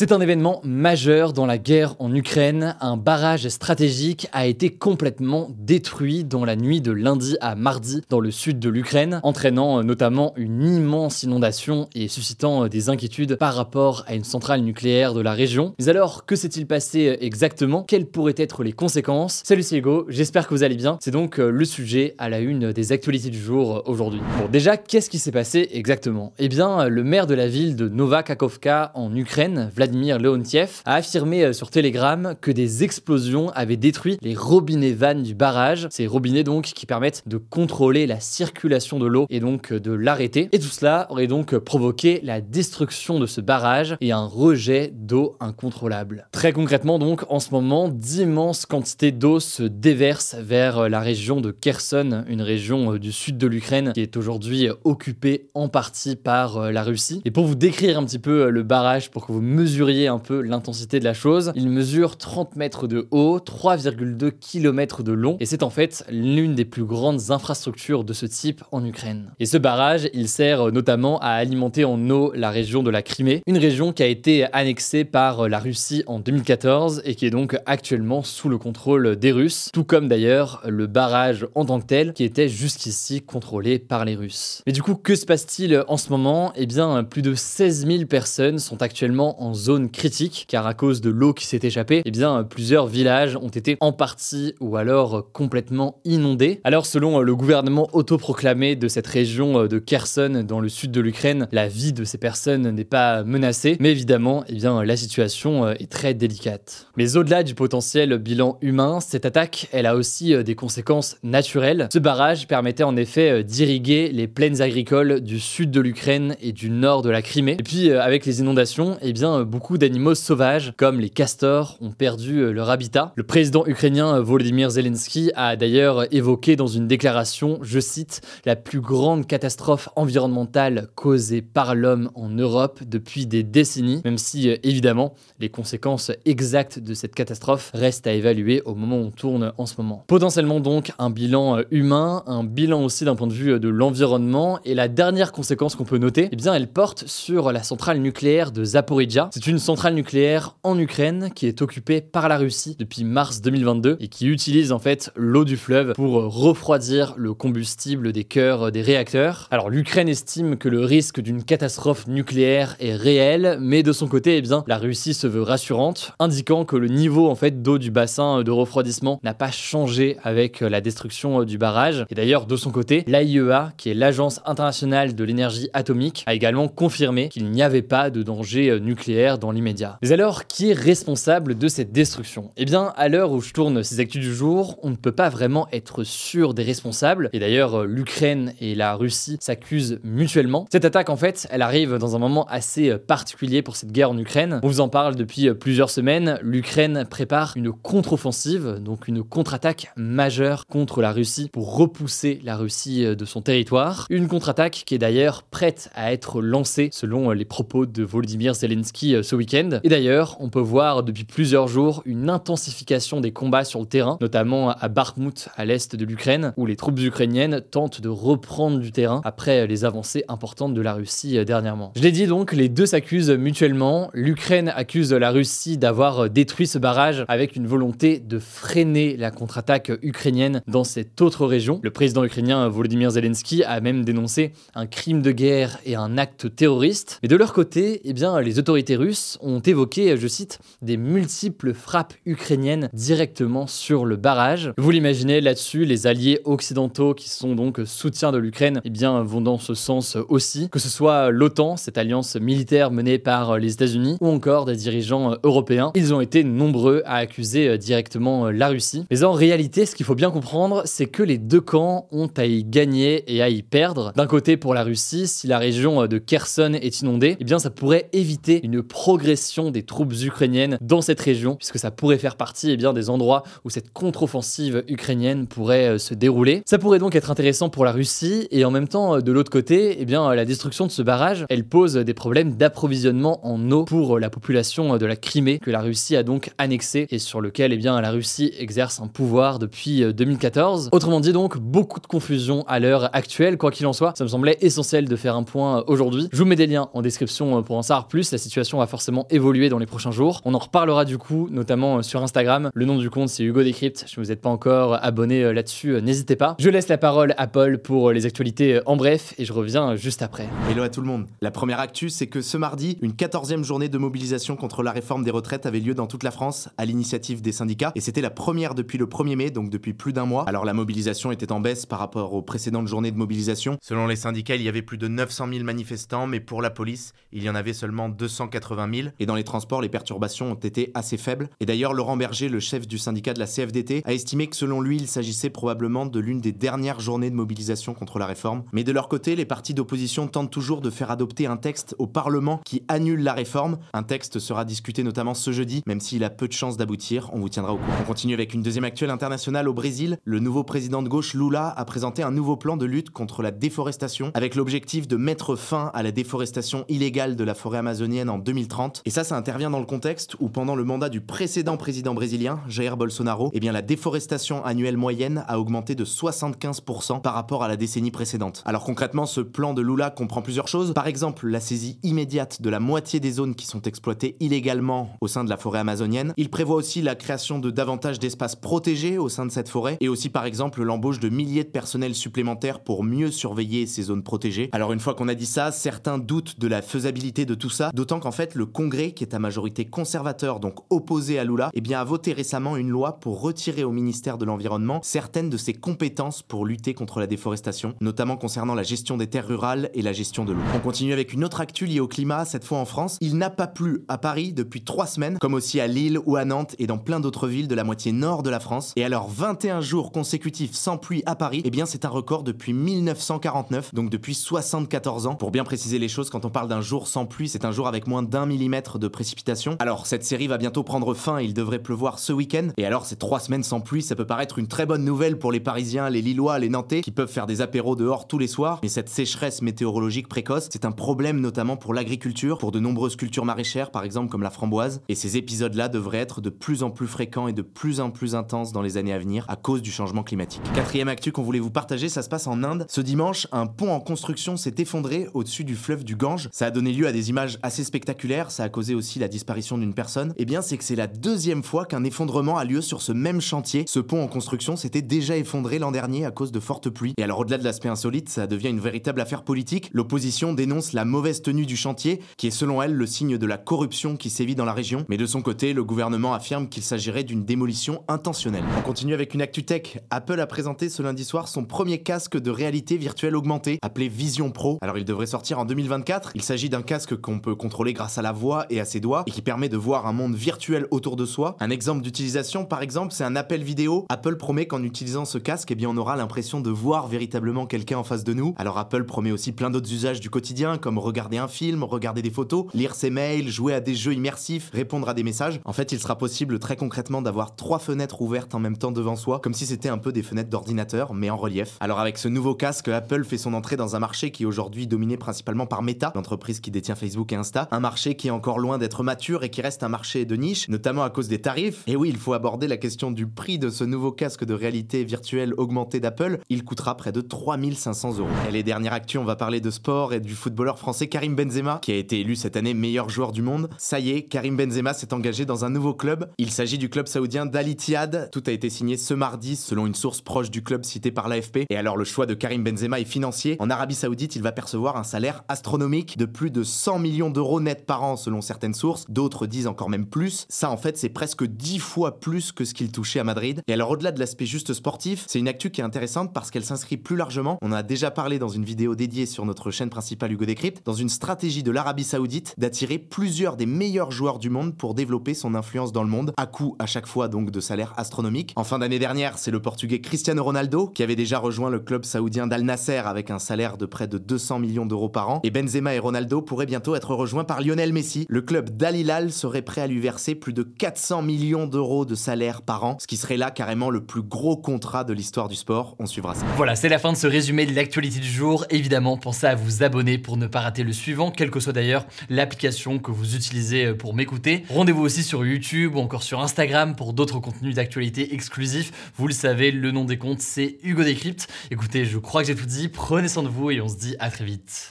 C'est un événement majeur dans la guerre en Ukraine. Un barrage stratégique a été complètement détruit dans la nuit de lundi à mardi dans le sud de l'Ukraine, entraînant notamment une immense inondation et suscitant des inquiétudes par rapport à une centrale nucléaire de la région. Mais alors, que s'est-il passé exactement? Quelles pourraient être les conséquences? Salut, c'est Hugo, j'espère que vous allez bien. C'est donc le sujet à la une des actualités du jour aujourd'hui. Bon, déjà, qu'est-ce qui s'est passé exactement? Eh bien, le maire de la ville de Nova Kakovka en Ukraine, Vladimir Vladimir Leontiev, a affirmé euh, sur Telegram que des explosions avaient détruit les robinets vannes du barrage. Ces robinets donc qui permettent de contrôler la circulation de l'eau et donc euh, de l'arrêter. Et tout cela aurait donc provoqué la destruction de ce barrage et un rejet d'eau incontrôlable. Très concrètement donc, en ce moment, d'immenses quantités d'eau se déversent vers euh, la région de Kherson, une région du sud de l'Ukraine qui est aujourd'hui occupée en partie par la Russie. Et pour vous décrire un petit peu le barrage, pour que vous un peu l'intensité de la chose. Il mesure 30 mètres de haut, 3,2 km de long, et c'est en fait l'une des plus grandes infrastructures de ce type en Ukraine. Et ce barrage, il sert notamment à alimenter en eau la région de la Crimée, une région qui a été annexée par la Russie en 2014 et qui est donc actuellement sous le contrôle des Russes, tout comme d'ailleurs le barrage en tant que tel qui était jusqu'ici contrôlé par les Russes. Mais du coup, que se passe-t-il en ce moment? Eh bien, plus de 16 000 personnes sont actuellement en zone critique, car à cause de l'eau qui s'est échappée, eh bien, plusieurs villages ont été en partie ou alors complètement inondés. Alors, selon le gouvernement autoproclamé de cette région de Kherson, dans le sud de l'Ukraine, la vie de ces personnes n'est pas menacée, mais évidemment, eh bien, la situation est très délicate. Mais au-delà du potentiel bilan humain, cette attaque, elle a aussi des conséquences naturelles. Ce barrage permettait en effet d'irriguer les plaines agricoles du sud de l'Ukraine et du nord de la Crimée. Et puis, avec les inondations, eh bien, beaucoup d'animaux sauvages, comme les castors, ont perdu euh, leur habitat. Le président ukrainien euh, Volodymyr Zelensky a d'ailleurs évoqué dans une déclaration, je cite, la plus grande catastrophe environnementale causée par l'homme en Europe depuis des décennies, même si euh, évidemment les conséquences exactes de cette catastrophe restent à évaluer au moment où on tourne en ce moment. Potentiellement donc un bilan humain, un bilan aussi d'un point de vue de l'environnement, et la dernière conséquence qu'on peut noter, eh bien elle porte sur la centrale nucléaire de Zaporizhia. C'est une centrale nucléaire en Ukraine qui est occupée par la Russie depuis mars 2022 et qui utilise en fait l'eau du fleuve pour refroidir le combustible des cœurs des réacteurs. Alors l'Ukraine estime que le risque d'une catastrophe nucléaire est réel, mais de son côté, eh bien, la Russie se veut rassurante, indiquant que le niveau en fait d'eau du bassin de refroidissement n'a pas changé avec la destruction du barrage. Et d'ailleurs, de son côté, l'AIEA, qui est l'agence internationale de l'énergie atomique, a également confirmé qu'il n'y avait pas de danger nucléaire dans l'immédiat. Mais alors, qui est responsable de cette destruction? Eh bien, à l'heure où je tourne ces actus du jour, on ne peut pas vraiment être sûr des responsables. Et d'ailleurs, l'Ukraine et la Russie s'accusent mutuellement. Cette attaque, en fait, elle arrive dans un moment assez particulier pour cette guerre en Ukraine. On vous en parle depuis plusieurs semaines. L'Ukraine prépare une contre-offensive, donc une contre-attaque majeure contre la Russie pour repousser la Russie de son territoire. Une contre-attaque qui est d'ailleurs prête à être lancée selon les propos de Volodymyr Zelensky ce week-end. Et d'ailleurs, on peut voir depuis plusieurs jours une intensification des combats sur le terrain, notamment à Bakhmut, à l'est de l'Ukraine, où les troupes ukrainiennes tentent de reprendre du terrain après les avancées importantes de la Russie euh, dernièrement. Je l'ai dit donc, les deux s'accusent mutuellement. L'Ukraine accuse la Russie d'avoir euh, détruit ce barrage avec une volonté de freiner la contre-attaque ukrainienne dans cette autre région. Le président ukrainien Volodymyr Zelensky a même dénoncé un crime de guerre et un acte terroriste. Mais de leur côté, eh bien, les autorités russes Ont évoqué, je cite, des multiples frappes ukrainiennes directement sur le barrage. Vous l'imaginez là-dessus, les alliés occidentaux qui sont donc soutiens de l'Ukraine, eh bien, vont dans ce sens aussi, que ce soit l'OTAN, cette alliance militaire menée par les États-Unis, ou encore des dirigeants européens. Ils ont été nombreux à accuser directement la Russie. Mais en réalité, ce qu'il faut bien comprendre, c'est que les deux camps ont à y gagner et à y perdre. D'un côté, pour la Russie, si la région de Kherson est inondée, eh bien, ça pourrait éviter une progression des troupes ukrainiennes dans cette région, puisque ça pourrait faire partie eh bien, des endroits où cette contre-offensive ukrainienne pourrait euh, se dérouler. Ça pourrait donc être intéressant pour la Russie, et en même temps, euh, de l'autre côté, eh bien, la destruction de ce barrage, elle pose des problèmes d'approvisionnement en eau pour la population de la Crimée, que la Russie a donc annexé et sur lequel eh bien, la Russie exerce un pouvoir depuis 2014. Euh, Autrement dit donc, beaucoup de confusion à l'heure actuelle, quoi qu'il en soit, ça me semblait essentiel de faire un point aujourd'hui. Je vous mets des liens en description pour en savoir plus, la situation va forcément évoluer dans les prochains jours. On en reparlera du coup, notamment sur Instagram. Le nom du compte c'est Hugo Decrypt, si vous n'êtes pas encore abonné là-dessus, n'hésitez pas. Je laisse la parole à Paul pour les actualités en bref et je reviens juste après. Hello à tout le monde. La première actu, c'est que ce mardi, une 14e journée de mobilisation contre la réforme des retraites avait lieu dans toute la France à l'initiative des syndicats et c'était la première depuis le 1er mai, donc depuis plus d'un mois. Alors la mobilisation était en baisse par rapport aux précédentes journées de mobilisation. Selon les syndicats, il y avait plus de 900 000 manifestants, mais pour la police, il y en avait seulement 280 000. Et dans les transports, les perturbations ont été assez faibles. Et d'ailleurs, Laurent Berger, le chef du syndicat de la CFDT, a estimé que selon lui, il s'agissait probablement de l'une des dernières journées de mobilisation contre la réforme. Mais de leur côté, les partis d'opposition tentent toujours de faire adopter un texte au Parlement qui annule la réforme. Un texte sera discuté notamment ce jeudi, même s'il a peu de chances d'aboutir. On vous tiendra au courant. On continue avec une deuxième actuelle internationale au Brésil. Le nouveau président de gauche Lula a présenté un nouveau plan de lutte contre la déforestation avec l'objectif de mettre fin à la déforestation illégale de la forêt amazonienne en 2030. Et ça, ça intervient dans le contexte où pendant le mandat du précédent président brésilien, Jair Bolsonaro, eh bien la déforestation annuelle moyenne a augmenté de 75% par rapport à la décennie précédente. Alors concrètement, ce plan de Lula comprend plusieurs choses. Par exemple, la saisie immédiate de la moitié des zones qui sont exploitées illégalement au sein de la forêt amazonienne. Il prévoit aussi la création de davantage d'espaces protégés au sein de cette forêt et aussi par exemple l'embauche de milliers de personnels supplémentaires pour mieux surveiller ces zones protégées. Alors une fois qu'on a dit ça, certains doutent de la faisabilité de tout ça, d'autant qu'en fait le Congrès, qui est à majorité conservateur, donc opposé à Lula, eh bien a voté récemment une loi pour retirer au ministère de l'Environnement certaines de ses compétences pour lutter contre la déforestation, notamment concernant la gestion des terres rurales et la gestion de l'eau. On continue avec une autre actu liée au climat, cette fois en France. Il n'a pas plu à Paris depuis trois semaines, comme aussi à Lille ou à Nantes et dans plein d'autres villes de la moitié nord de la France. Et alors 21 jours consécutifs sans pluie à Paris, eh bien c'est un record depuis 1949, donc depuis 74 ans. Pour bien préciser les choses, quand on parle d'un jour sans pluie, c'est un jour avec moins d'un millimètre de précipitation. Alors cette série va bientôt prendre fin, il devrait pleuvoir ce week-end. Et alors ces trois semaines sans pluie, ça peut paraître une très bonne nouvelle pour les Parisiens, les Lillois, les Nantais, qui peuvent faire des apéros dehors tous les soirs. Mais cette sécheresse météorologique précoce, c'est un problème notamment pour l'agriculture, pour de nombreuses cultures maraîchères, par exemple comme la framboise. Et ces épisodes-là devraient être de plus en plus fréquents et de plus en plus intenses dans les années à venir à cause du changement climatique. Quatrième actu qu'on voulait vous partager, ça se passe en Inde. Ce dimanche, un pont en construction s'est effondré au-dessus du fleuve du Gange. Ça a donné lieu à des images assez spectaculaires, ça a causé aussi la disparition d'une personne. Eh bien, c'est que c'est la deuxième fois qu'un effondrement a lieu sur ce même chantier. Ce pont en construction s'était déjà effondré l'an dernier à cause de fortes pluies. Et alors, au-delà de l'aspect insolite, ça devient une véritable affaire politique. L'opposition dénonce la mauvaise tenue du chantier, qui est selon elle le signe de la corruption qui sévit dans la région. Mais de son côté, le gouvernement affirme qu'il s'agirait d'une démolition intentionnelle. On continue avec une actu tech. Apple a présenté ce lundi soir son premier casque de réalité virtuelle augmentée, appelé Vision Pro. Alors il devrait sortir en 2024. Il s'agit d'un casque qu'on peut contrôler grâce à la voix et à ses doigts, et qui permet de voir un monde virtuel autour de soi. Un exemple d'utilisation, par exemple, c'est un appel vidéo. Apple promet qu'en utilisant ce casque, eh bien, on aura l'impression de voir véritablement quelqu'un en face de nous. Alors Apple promet aussi plein d'autres usages du quotidien, comme regarder un film, regarder des photos, lire ses mails, jouer à des jeux immersifs, répondre à des messages. En fait, il sera possible très concrètement d'avoir trois fenêtres ouvertes en même temps devant soi, comme si c'était un peu des fenêtres d'ordinateur, mais en relief. Alors avec ce nouveau casque, Apple fait son entrée dans un marché qui est aujourd'hui dominé principalement par Meta, l'entreprise qui détient Facebook et Insta. Un marché qui est encore loin d'être mature et qui reste un marché de niche, notamment à cause des tarifs. Et oui, il faut aborder la question du prix de ce nouveau casque de réalité virtuelle augmentée d'Apple. Il coûtera près de 3500 euros. Et les dernières actus, on va parler de sport et du footballeur français Karim Benzema, qui a été élu cette année meilleur joueur du monde. Ça y est, Karim Benzema s'est engagé dans un nouveau club. Il s'agit du club saoudien d'Al Ittihad. Tout a été signé ce mardi selon une source proche du club cité par l'AFP. Et alors le choix de Karim Benzema est financier. En Arabie Saoudite, il va percevoir un salaire astronomique de plus de 100 millions d'euros net par selon certaines sources, d'autres disent encore même plus. Ça, en fait, c'est presque 10 fois plus que ce qu'il touchait à Madrid. Et alors, au-delà de l'aspect juste sportif, c'est une actu qui est intéressante parce qu'elle s'inscrit plus largement, on a déjà parlé dans une vidéo dédiée sur notre chaîne principale Hugo Décrypte, dans une stratégie de l'Arabie Saoudite d'attirer plusieurs des meilleurs joueurs du monde pour développer son influence dans le monde, à coup à chaque fois donc de salaires astronomiques. En fin d'année dernière, c'est le portugais Cristiano Ronaldo qui avait déjà rejoint le club saoudien d'Al Nasser avec un salaire de près de 200 millions d'euros par an. Et Benzema et Ronaldo pourraient bientôt être rejoints par Lionel Messi. Le club d'Al Hilal serait prêt à lui verser plus de 400 millions d'euros de salaire par an, ce qui serait là carrément le plus gros contrat de l'histoire du sport. On suivra ça. Voilà, c'est la fin de ce résumé de l'actualité du jour. Évidemment, pensez à vous abonner pour ne pas rater le suivant, quelle que soit d'ailleurs l'application que vous utilisez euh, pour m'écouter. Rendez-vous aussi sur YouTube ou encore sur Instagram pour d'autres contenus d'actualité exclusifs. Vous le savez, le nom des comptes, c'est Hugo Décrypte. Écoutez, je crois que j'ai tout dit. Prenez soin de vous et on se dit à très vite.